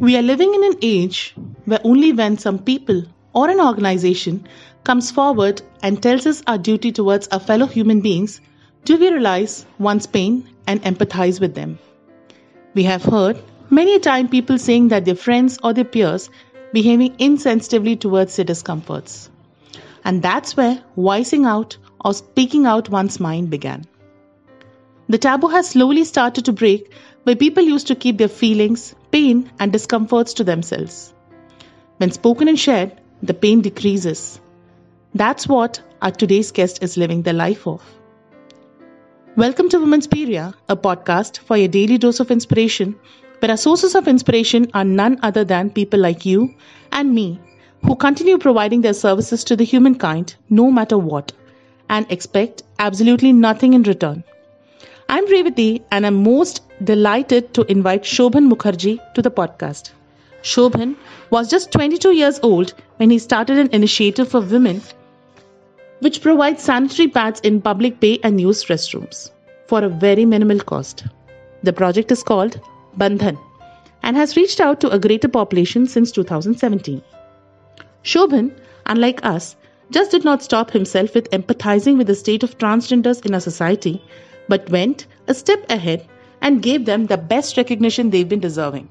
We are living in an age where only when some people or an organization comes forward and tells us our duty towards our fellow human beings do we realize one's pain and empathize with them. We have heard many a time people saying that their friends or their peers behaving insensitively towards their discomforts. And that's where voicing out or speaking out one's mind began. The taboo has slowly started to break where people used to keep their feelings, pain, and discomforts to themselves. When spoken and shared, the pain decreases. That's what our today's guest is living the life of. Welcome to Wominspiria, a podcast for your daily dose of inspiration, where our sources of inspiration are none other than people like you and me, who continue providing their services to the humankind no matter what, and expect absolutely nothing in return. I'm Revati, and I'm most delighted to invite Sobhan Mukherjee to the podcast. Sobhan was just 22 years old when he started an initiative for women which provides sanitary pads in public pay and use restrooms for a very minimal cost. The project is called Bandhan and has reached out to a greater population since 2017. Sobhan, unlike us, just did not stop himself with empathizing with the state of transgenders in our society, but went a step ahead and gave them the best recognition they've been deserving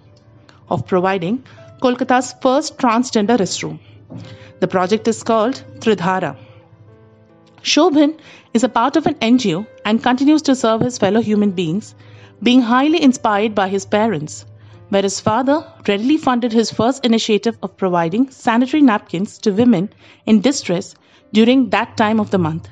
of providing Kolkata's first transgender restroom. The project is called Tridhara. Sobhan is a part of an NGO and continues to serve his fellow human beings, being highly inspired by his parents, where his father readily funded his first initiative of providing sanitary napkins to women in distress during that time of the month.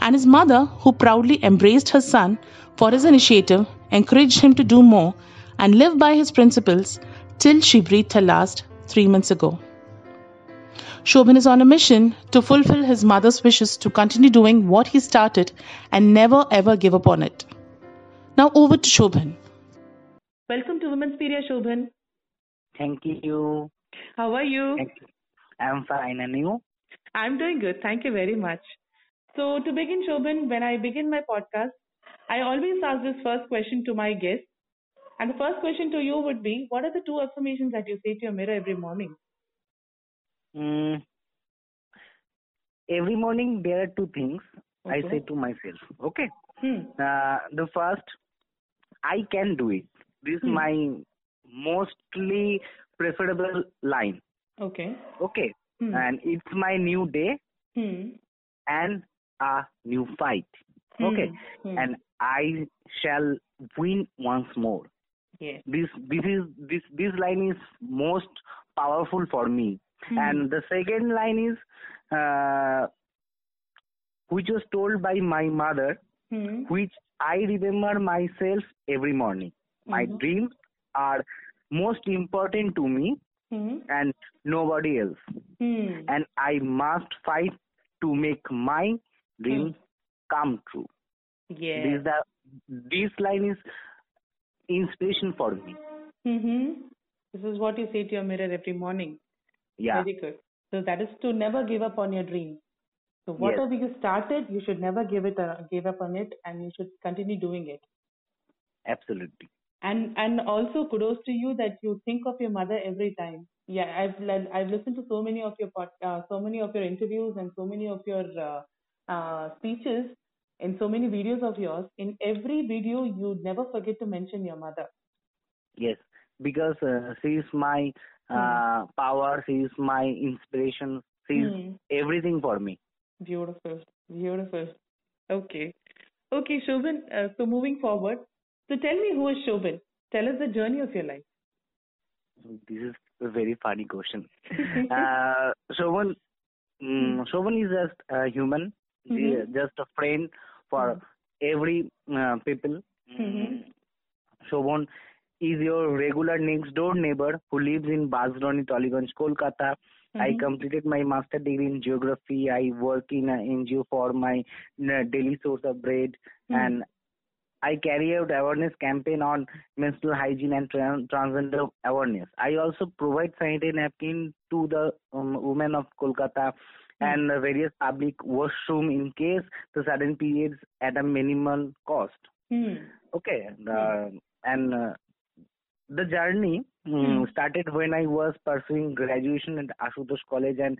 And his mother, who proudly embraced her son for his initiative, encouraged him to do more and live by his principles till she breathed her last three months ago. Sobhan is on a mission to fulfill his mother's wishes to continue doing what he started and never ever give up on it. Now over to Sobhan. Welcome to Women's Period, Sobhan. Thank you. How are you? Thank you. I'm fine, and you? I'm doing good. Thank you very much. So, to begin, Sobhan, when I begin my podcast, I always ask this first question to my guests. And the first question to you would be What are the two affirmations that you say to your mirror every morning? Mm, every morning, there are two things I say to myself. Okay. Hmm. Uh, the first, I can do it. This is Hmm. my mostly preferable line. Okay. Okay. Hmm. And it's my new day Hmm. and a new fight. Okay. Hmm. And I shall win once more. Yes. this this is this this line is most powerful for me Hmm. and the second line is uh, which was told by my mother Hmm. which i remember myself every morning my Mhm. dreams are most important to me Hmm. and nobody else Hmm. and i must fight to make my dreams come true Yeah. this the this line is inspiration for me Mm-hmm. This is what you say to your mirror every morning. yeah Very good. So that is to never give up on your dream. So Yes. whatever you started, you should never give it, uh, give up on it, and you should continue doing it. absolutely And and also kudos to you that you think of your mother every time. Yeah, I've I've listened to so many of your pod, uh, so many of your interviews and so many of your uh, uh, speeches and so many videos of yours. In every video, you never forget to mention your mother. Yes, because uh, she is my uh, power, she is my inspiration, she is Hmm. everything for me. Beautiful, beautiful. Okay, okay, Sobhan. Uh, so moving forward, so tell me who is Sobhan? Tell us the journey of your life. This is a very funny question. uh, Sobhan, mm, Sobhan is just a human, Mhm. just a friend for every uh, people. Mhm. Sobhan is your regular next door neighbor who lives in Bansdroni, Tollygunge, Kolkata. I Mhm. completed my master degree in geography. I work in an NGO for my uh, daily source of bread, Hmm. and I carry out awareness campaign on menstrual hygiene and tran- transgender awareness. I also provide sanitary napkin to the um, women of Kolkata and uh, various public washroom in case the sudden periods at a minimal cost. Hmm. Okay, and, uh, and uh, the journey um, started when I was pursuing graduation at Ashutosh College, and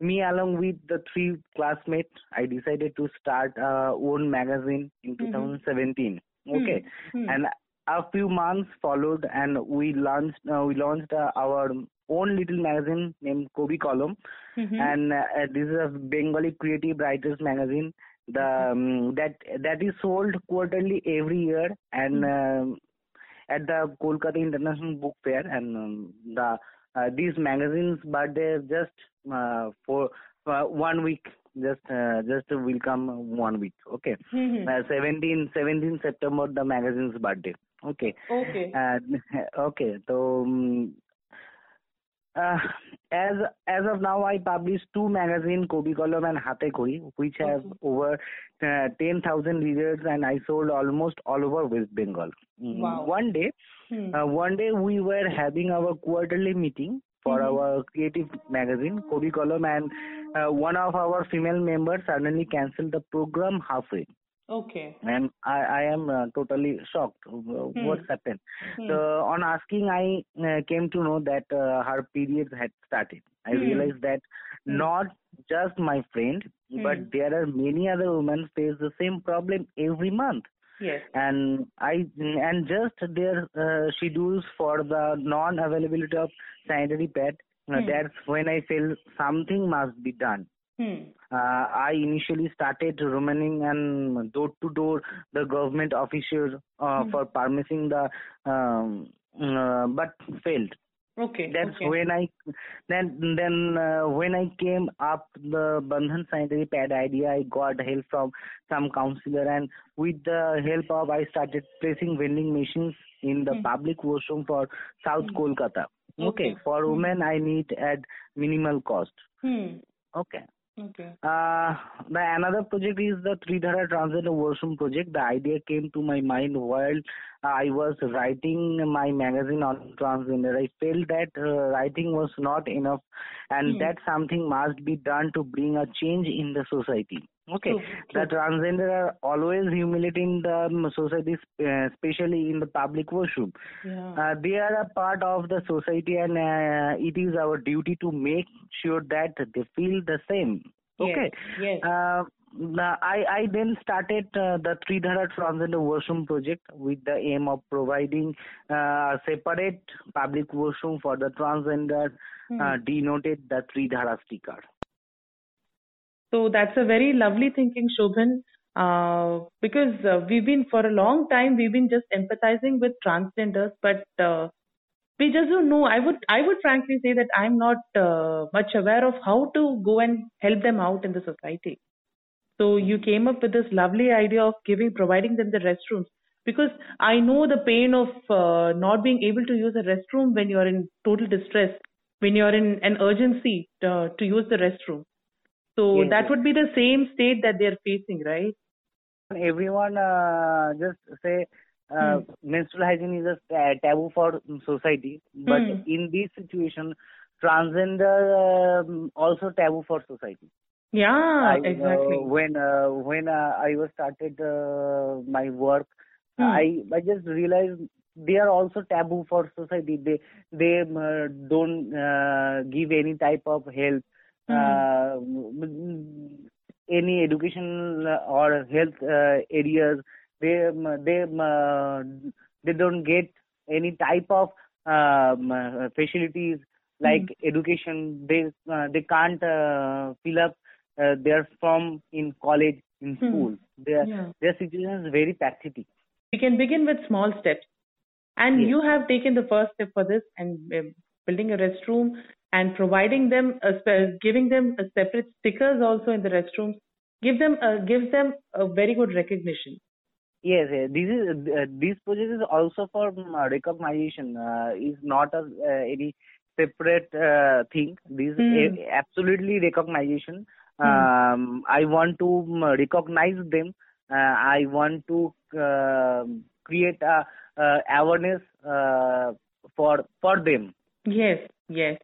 me along with the three classmates, I decided to start uh, own magazine in 2017. Okay, and a few months followed, and we launched uh, we launched uh, our own little magazine named Kobi Column, and uh, this is a Bengali creative writers magazine. The um, that that is sold quarterly every year, and um at the Kolkata International Book Fair, and um, the uh, these magazines birthday just uh, for uh, one week. Just uh, just will come one week. Okay. Uh, 17 17 september the magazine's birthday. Okay. Okay. uh, okay. So um, uh, as as of now i publish two magazine kobi column and hate kori which have over uh, 10000 readers and i sold almost all over west bengal Mm, Wow. one day Hmm. uh, one day we were having our quarterly meeting for Mhm. our creative magazine, Kobi Column, and uh, one of our female members suddenly cancelled the program halfway. Okay. And I, I am uh, totally shocked. Uh, Hmm. What's happened? Hmm. So on asking, I uh, came to know that uh, her periods had started. I Hmm. realized that Hmm. not just my friend, Hmm. but there are many other women face the same problem every month Yes. and I and just their uh, schedules for the non-availability of sanitary pad. Hmm. That's when I felt something must be done. Hmm. Uh, I initially started remaining and door to door the government officials uh, Hmm. for permitting the, um, uh, but failed Okay. that's okay. when I then then uh, when I came up the Bandhan sanitary pad idea, I got help from some counselor, and with the help of I started placing vending machines in the Hmm. public washroom for South Hmm. Kolkata. Okay, Okay. for Hmm. women I need at minimal cost. Hmm. Okay. Okay. Uh, the another project is the Tridhara Transgender Washroom project. The idea came to my mind while I was writing my magazine on transgender. I felt that uh, writing was not enough, and Hmm. that something must be done to bring a change in the society. Okay, the transgender are always humiliating the um, society, uh, especially in the public washroom. Yeah. Uh, they are a part of the society, and uh, it is our duty to make sure that they feel the same. Okay. Yes. Uh, I, I then started uh, the Tridhara Transgender Washroom project with the aim of providing uh, separate public washroom for the transgender, Hmm. uh, denoted the Tridhara sticker. So that's a very lovely thinking, Sobhan. Uh, because uh, we've been for a long time we've been just empathizing with transgenders, but uh, we just don't know. I would I would frankly say that I'm not uh, much aware of how to go and help them out in the society. So you came up with this lovely idea of giving providing them the restrooms because I know the pain of uh, not being able to use a restroom when you're in total distress, when you're in an urgency uh, to use the restroom. So Yes, that yes. would be the same state that they're facing, right? Everyone uh, just say uh, menstrual hygiene is a taboo for society, but Hmm. in this situation, transgender um, also taboo for society. Yeah, I, exactly. Uh, when uh, when uh, I was started uh, my work, Hmm. I I just realized they are also taboo for society. They they uh, don't uh, give any type of help, Hmm. uh, any education or health uh, areas. They um, they uh, they don't get any type of um, uh, facilities like education. They uh, they can't uh, fill up uh, their form in college in Hmm. school. Their Yeah. their situation is very pathetic. We can begin with small steps. And Yes. you have taken the first step for this and uh, building a restroom and providing them, a giving them a separate stickers also in the restrooms. Give them, uh, gives them a very good recognition. Yes, yes. this is uh, this project is also for um, uh, recognition. Uh, is not a uh, any separate uh, thing. This is a- absolutely recognition. Um, I want to um, recognize them. Uh, I want to uh, create a uh, awareness uh, for for them. Yes, yes.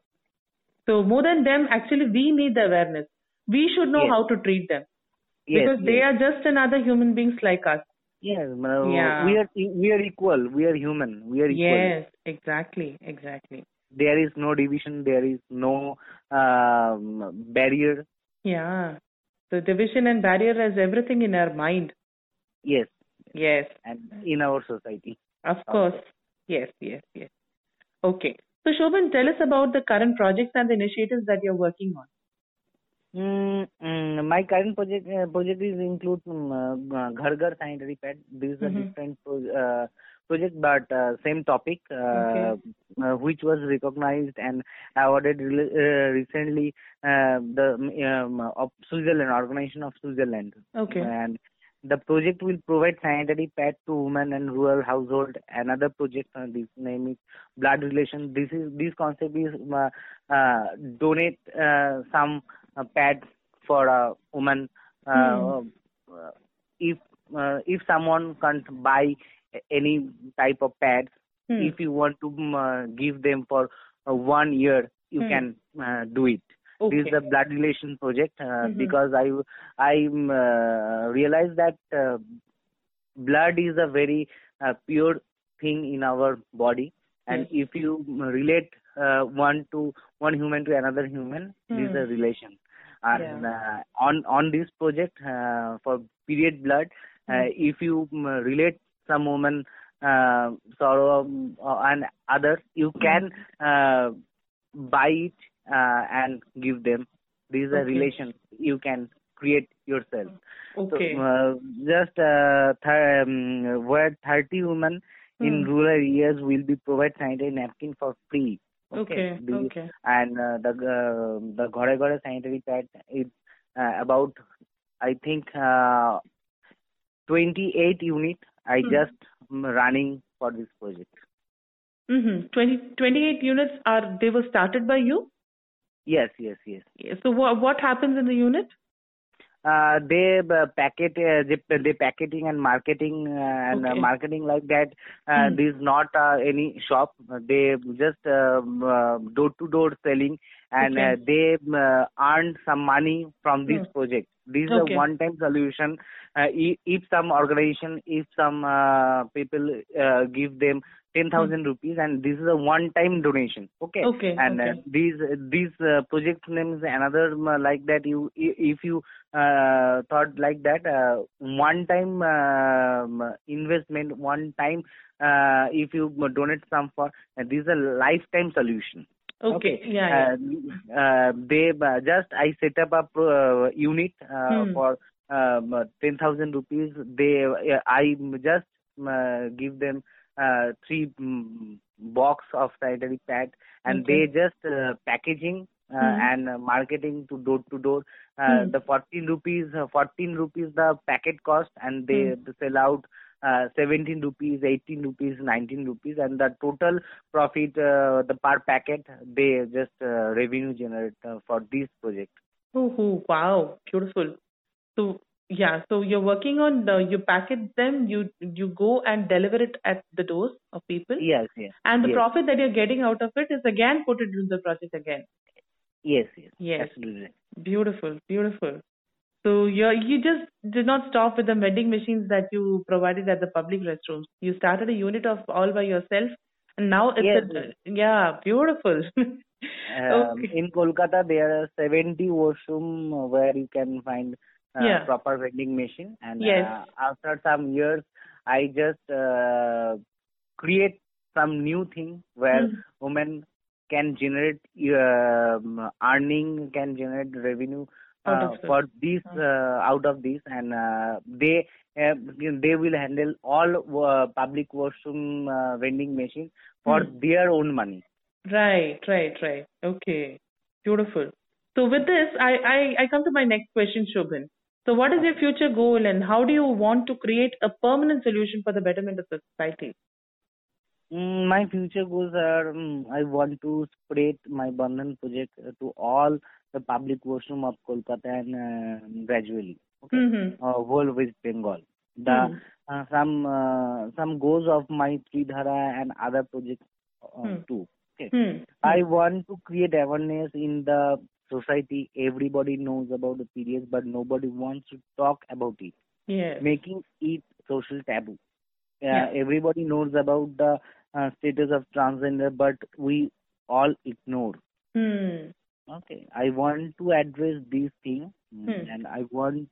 So more than them, actually, we need the awareness. We should know Yes. how to treat them Yes, because they are just another human beings like us. Yes, uh, Yeah. we are we are equal. We are human. We are equal. Yes, exactly, exactly. There is no division. There is no um, barrier. Yeah. So division and barrier is everything in our mind. Yes, Yes, and in our society. of course. Yes, yes, yes. Okay. So Sobhan, tell us about the current projects and the initiatives that you're working on. Mm, mm, my current project uh, project is include um, uh, Ghar Ghar sanitary pad. This is a Mhm. different pro- uh, project, but uh, same topic, uh, Okay. uh, which was recognized and awarded uh, recently uh, the um, of Switzerland organization of Switzerland. Okay. And the project will provide sanitary pads to women and rural household. Another project, uh, this name is blood relation. This is this concept is uh, uh, donate uh, some uh, pad for a woman. Uh, uh, if uh, if someone can't buy any type of pads, Hmm. if you want to um, uh, give them for uh, one year, you Hmm. can uh, do it. Okay. This is the blood relation project uh, Mhm. because I I um, uh, realized that uh, blood is a very uh, pure thing in our body, and Yes. if you relate uh, one to one human to another human, this is a Hmm. relation. And uh, on on this project uh, for period blood, uh, if you um, relate some woman uh, sorrow um, uh, and others, you can uh, buy it uh, and give them. This is a Okay. relation you can create yourself. Okay. So, uh, just uh, th- um, where 30 women in Hmm. rural areas will be provided sanitary napkin for free. Okay. This- Okay. And uh, the uh, the Ghare Ghare sanitary pad is uh, about I think uh, 28 unit. I Hmm. just um, running for this project. Mm-hmm. 20, 28 units are they were started by you. Yes, yes, yes. So what what happens in the unit? Uh, they uh, packet uh, they, they packeting and marketing uh, and uh, Okay. marketing like that. Uh. This is not uh, any shop. Uh, They just door to door selling and Okay. uh, they uh, earn some money from this Hmm. project. This is a one time solution. Uh, if some organization, if some uh, people uh, give them 10,000 rupees and this is a one time donation. Okay. Okay, And uh, okay. these these uh, project names another um, like that you if you uh, thought like that uh, one time um, investment one time uh, if you donate some for uh, this is a lifetime solution Okay. Yeah. yeah. uh, they uh, just I set up a pro, uh, unit uh, Hmm. for um, uh, 10,000 rupees. They uh, I just uh, give them uh, three mm, box of sanitary pad and Okay. they just uh, packaging uh, Hmm. and uh, marketing to door to door. Uh, Hmm. The 14 rupees, uh, 14 rupees the packet cost, and they, Hmm. they sell out uh, 17 rupees, 18 rupees, 19 rupees, and the total profit, uh, the per packet, they just uh, revenue generate uh, for this project. Oh, oh, wow, beautiful. So yeah, so you're working on the you package them, you you go and deliver it at the doors of people, Yes, yes, and the yes. profit that you're getting out of it is again put into the project again. yes, yes, Yes. absolutely. Beautiful, beautiful. So you you just did not stop with the vending machines that you provided at the public restrooms. You started a unit of all by yourself, and now it's Yes, a, yeah, beautiful. Um, okay. In Kolkata, there are 70 washroom where you can find uh, Yeah. proper vending machine. And Yes. uh, after some years, I just uh, create some new thing where Hmm. women can generate um, earning, can generate revenue uh, for this Hmm. uh, out of these and uh, they uh, they will handle all uh, public washroom uh, vending machines for Hmm. their own money. Right, right, right. Okay. Beautiful. So with this, I, I, I come to my next question, Sobhan. So what is your future goal and how do you want to create a permanent solution for the betterment of the society? Mm, my future goals are mm, I want to spread my Bandhan project to all the public washroom of Kolkata and uh, gradually, okay, Mm-hmm. uh, whole West Bengal. The uh, some uh, some goals of my Tridhara and other projects uh, Hmm. too. Okay, Hmm. I want to create awareness in the society. Everybody knows about the periods, but nobody wants to talk about it Yes. making it social taboo. Uh, Yeah. Everybody knows about the uh, status of transgender, but we all ignore. Hmm. Okay, I want to address these things, mm, Hmm. and I want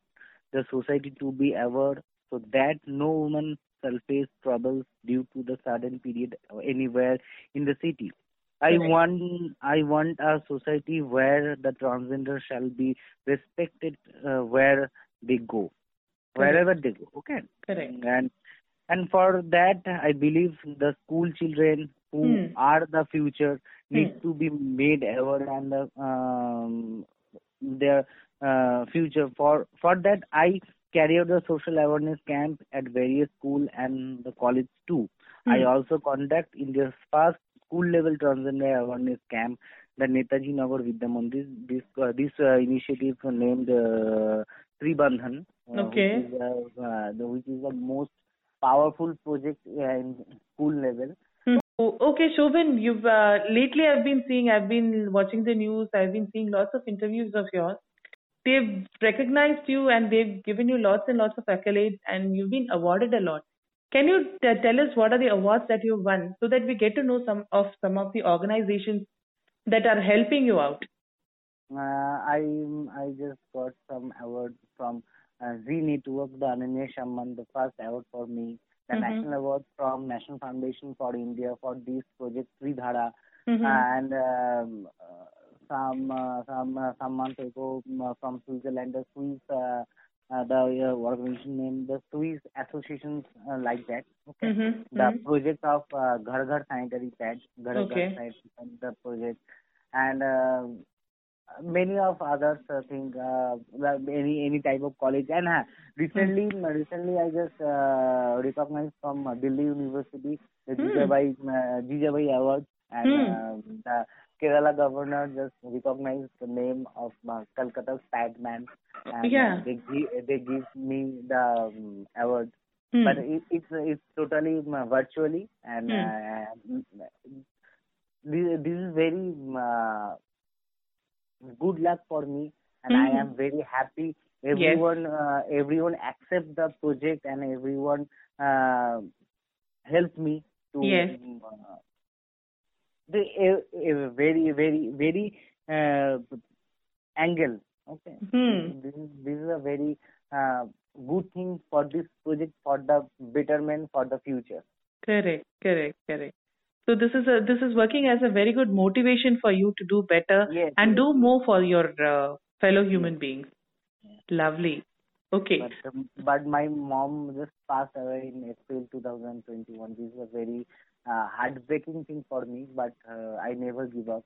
the society to be aware so that no woman shall face troubles due to the sudden period anywhere in the city. I Correct. want I want a society where the transgender shall be respected uh, where they go, Correct. wherever they go. Okay, Correct. and and for that I believe the school children who Hmm. are the future need Hmm. to be made aware and the um, their uh, future. For for that, I carry out the social awareness camp at various school and the college too. I Hmm. also conduct India's first school level transgender awareness camp, the Netaji Nagar Vidya Mandir. This uh, this uh, initiative named uh, Tribandhan, uh, Okay. which is, uh, uh, the, which is the most powerful project uh, in school level. Okay, Sobhan, you've uh, lately I've been seeing, I've been watching the news, I've been seeing lots of interviews of yours. They've recognized you and they've given you lots and lots of accolades, and you've been awarded a lot. Can you t- tell us what are the awards that you've won so that we get to know some of some of the organizations that are helping you out? Uh, I I just got some award from uh, Zee Network, the Ananya Samman, the first award for me. The Mhm. national award from National Foundation for India for this project Tridhara, Mhm. and um, uh, some uh, some uh, some months ago um, uh, from Switzerland, the Swiss uh, uh, the uh, organization named the Swiss associations uh, like that. Okay, Mhm. the Mhm. project of uh, Ghar Ghar sanitary pad, Ghar Ghar sanitary pad, the project, and uh, many of others uh, think uh, any any type of college and uh, recently recently I just uh, recognized from uh, Delhi University the Hmm. Jijabai uh, Jijabai Award and Hmm. um, the Kerala governor just recognized the name of uh, Calcutta's Padman and Yeah. uh, they give they give me the um, award Hmm. but it, it's it's totally um, virtually and Hmm. uh, this, this is very uh, good luck for me and I Hmm. am very happy everyone uh, everyone accept the project and everyone uh, help me to Yes. uh, the a, a very very very uh, angle okay Hmm. this is this is a very uh, good thing for this project for the betterment for the future Correct, correct, correct. So this is a this is working as a very good motivation for you to do better Yes, and yes, do more for your uh, fellow human beings. Lovely. Okay. but um, but my mom just passed away in April 2021 this is a very uh, heartbreaking thing for me but uh, I never give up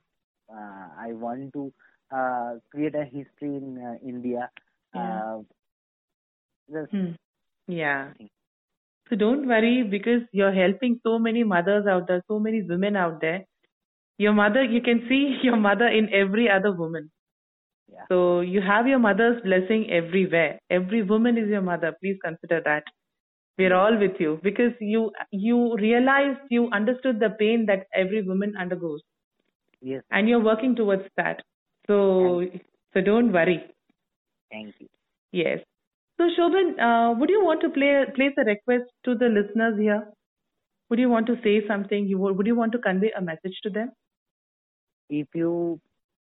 uh, I want to uh, create a history in uh, India Yeah. uh, just Hmm. Yeah. So don't worry because you're helping so many mothers out there, so many women out there. Your mother, you can see your mother in every other woman. yeah So you have your mother's blessing everywhere. Every woman is your mother. Please consider that. We're all with you because you you realized you understood the pain that every woman undergoes yes and you're working towards that. So so don't worry. thank you Yes. So Sobhan, uh, would you want to play place a request to the listeners here? Would you want to say something? You would, would you want to convey a message to them? if you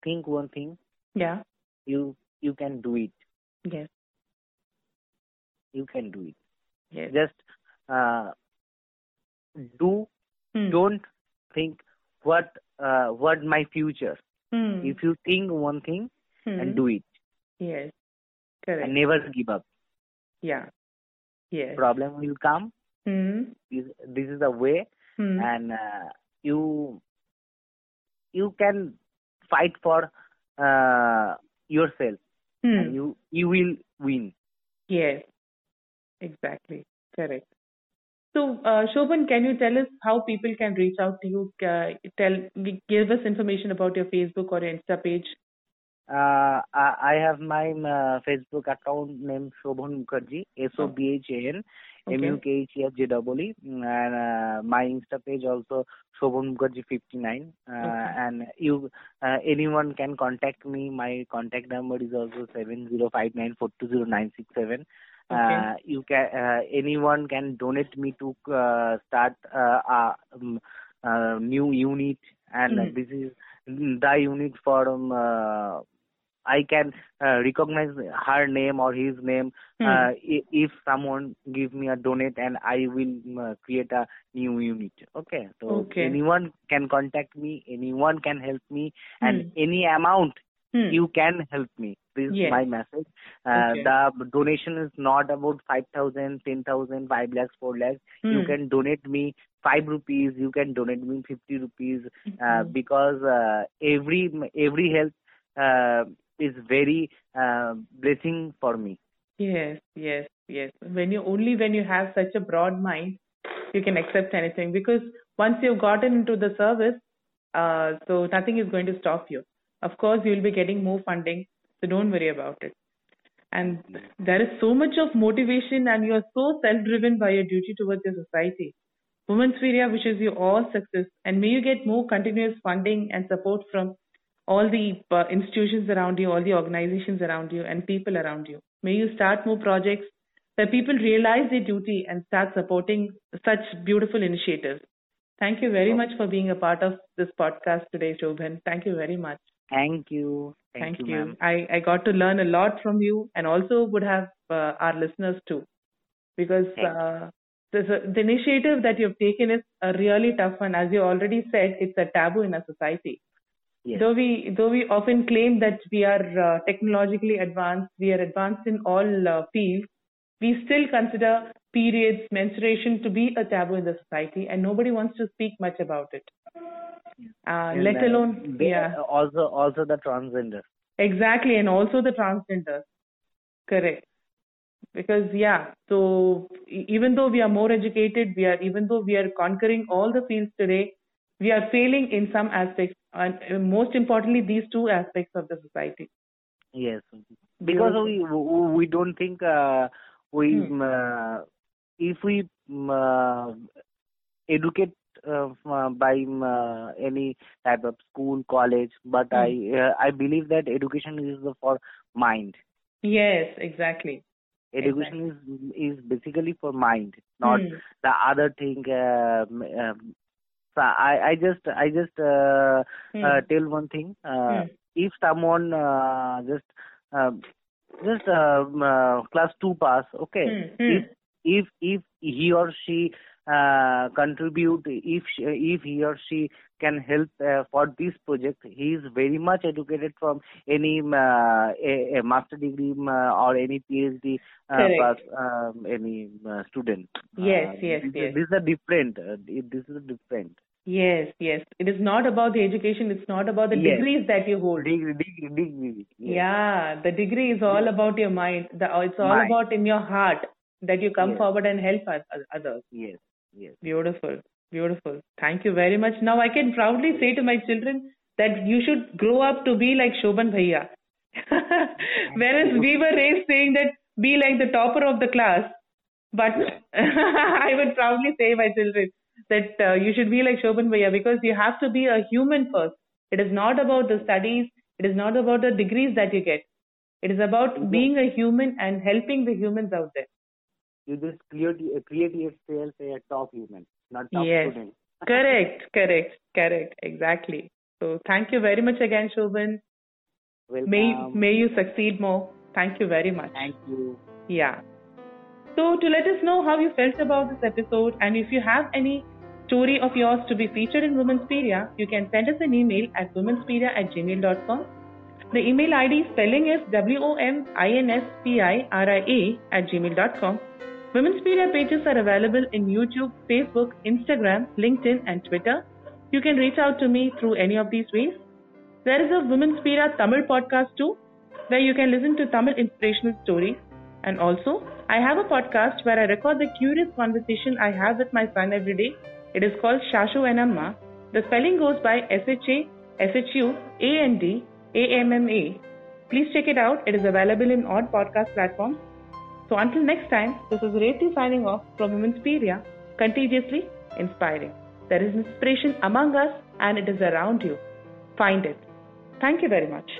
think one thing Yeah. you you can do it Yes. you can do it Yes. just uh, do Hmm. don't think what uh, what my future Hmm. if you think one thing Hmm. and do it Yes. Correct. and never give up Yeah. Yes. problem will come Hmm. this, this is the way Hmm. and uh, you you can fight for uh, yourself Hmm. and you you will win Yes. Exactly. Correct. So, uh, Sobhan, can you tell us how people can reach out to you? Uh, tell, give us information about your Facebook or your Insta page. Uh, I, I have my uh, Facebook account named Sobhan Mukherjee S O B H A N M U K H E R J E E and uh, my Insta page also Sobhan Mukherjee 59 uh, Okay. and you uh, anyone can contact me my contact number is also 7059420967 Okay. Uh, you can uh, anyone can donate me to uh, start uh, a um, uh, new unit, and Mm. this is the unit for um, uh, I can uh, recognize her name or his name Hmm. uh, if someone give me a donate and I will uh, create a new unit. Okay, so Okay. anyone can contact me, anyone can help me, and Hmm. any amount Hmm. you can help me. This is my message. Uh, Okay. The donation is not about 5,000, 10,000, 5 lakhs, 4 lakhs. You can donate me 5 rupees, you can donate me 50 rupees uh, because uh, every every help uh, is very uh, blessing for me. Yes, yes, yes. When you only when you have such a broad mind, you can accept anything because once you've gotten into the service, uh, so nothing is going to stop you. Of course, you'll be getting more funding, so don't worry about it. And there is so much of motivation, and you are so self-driven by your duty towards your society. Wominspiria wishes you all success, and may you get more continuous funding and support from all the uh, institutions around you, all the organizations around you, and people around you. May you start more projects where people realize their duty and start supporting such beautiful initiatives. Thank you very much for being a part of this podcast today, Sobhan. Thank you very much. Thank you. Thank, Thank, you, you. I, I got to learn a lot from you and also would have uh, our listeners too. Because uh, this, uh, the initiative that you've taken is a really tough one. As you already said, it's a taboo in our society. Yes. Though we though we often claim that we are uh, technologically advanced, we are advanced in all uh, fields, we still consider periods, menstruation to be a taboo in the society, and nobody wants to speak much about it. Uh, let uh, alone, they- yeah, Also, also the transgender. exactly, and also the transgender. Correct. Because yeah, so even though we are more educated, we are even though we are conquering all the fields today, we are failing in some aspects, and uh, most importantly, these two aspects of the society. Yes, because we we we don't think uh, we Hmm. uh, if we uh, educate uh, uh, by any type of school, college, but Hmm. I uh, I believe that education is for mind. Yes, exactly. Education is is basically for mind, not Hmm. the other thing. Um, um, I I just I just uh, Hmm. uh, tell one thing. Uh, Hmm. If someone uh, just uh, just um, uh, class two pass, okay. Hmm. Hmm. If if if he or she uh, contribute, if she, if he or she can help uh, for this project, he is very much educated from any uh, a, a master degree uh, or any PhD uh, pass um, any uh, student. Yes, Uh, yes, this, yes. This is a different. Uh, this is different. Yes, yes. It is not about the education. It's not about the Yes. degrees that you hold. Degree, degree, degree. Yes. Yeah, the degree is all about your mind. The, it's all Mind. about in your heart that you come Yes. forward and help others. Yes. Yes. Beautiful, beautiful. Thank you very much. Now I can proudly say to my children that you should grow up to be like Sobhan Bhaiya. Whereas we were raised saying that be like the topper of the class. But I would proudly say my children that uh, you should be like Sobhan Bhaiya because you have to be a human first. It is not about the studies. It is not about the degrees that you get. It is about being a human and helping the humans out there. You just create create yourself a top human, not top Yes. student. correct, correct, correct. Exactly. So thank you very much again, Sobhan. Welcome. May may you succeed more. Thank you very much. Thank you. Yeah. So to let us know how you felt about this episode and if you have any story of yours to be featured in Wominspiria, you can send us an email at wominspiria at gmail.com. The email ID spelling is W-O-M-I-N-S-P-I-R-I-A at gmail.com. Wominspiria pages are available in YouTube, Facebook, Instagram, LinkedIn and Twitter. You can reach out to me through any of these ways. There is a Wominspiria Tamil podcast too, where you can listen to Tamil inspirational stories. And also, I have a podcast where I record the curious conversation I have with my son every day. It is called Shashu and Amma. The spelling goes by S-H-A, S-H-U, A-N-D, A-M-M-A. Please check it out. It is available in all podcast platforms. So until next time, this is Revati signing off from Wominspiria, contagiously inspiring. There is inspiration among us and it is around you. Find it. Thank you very much.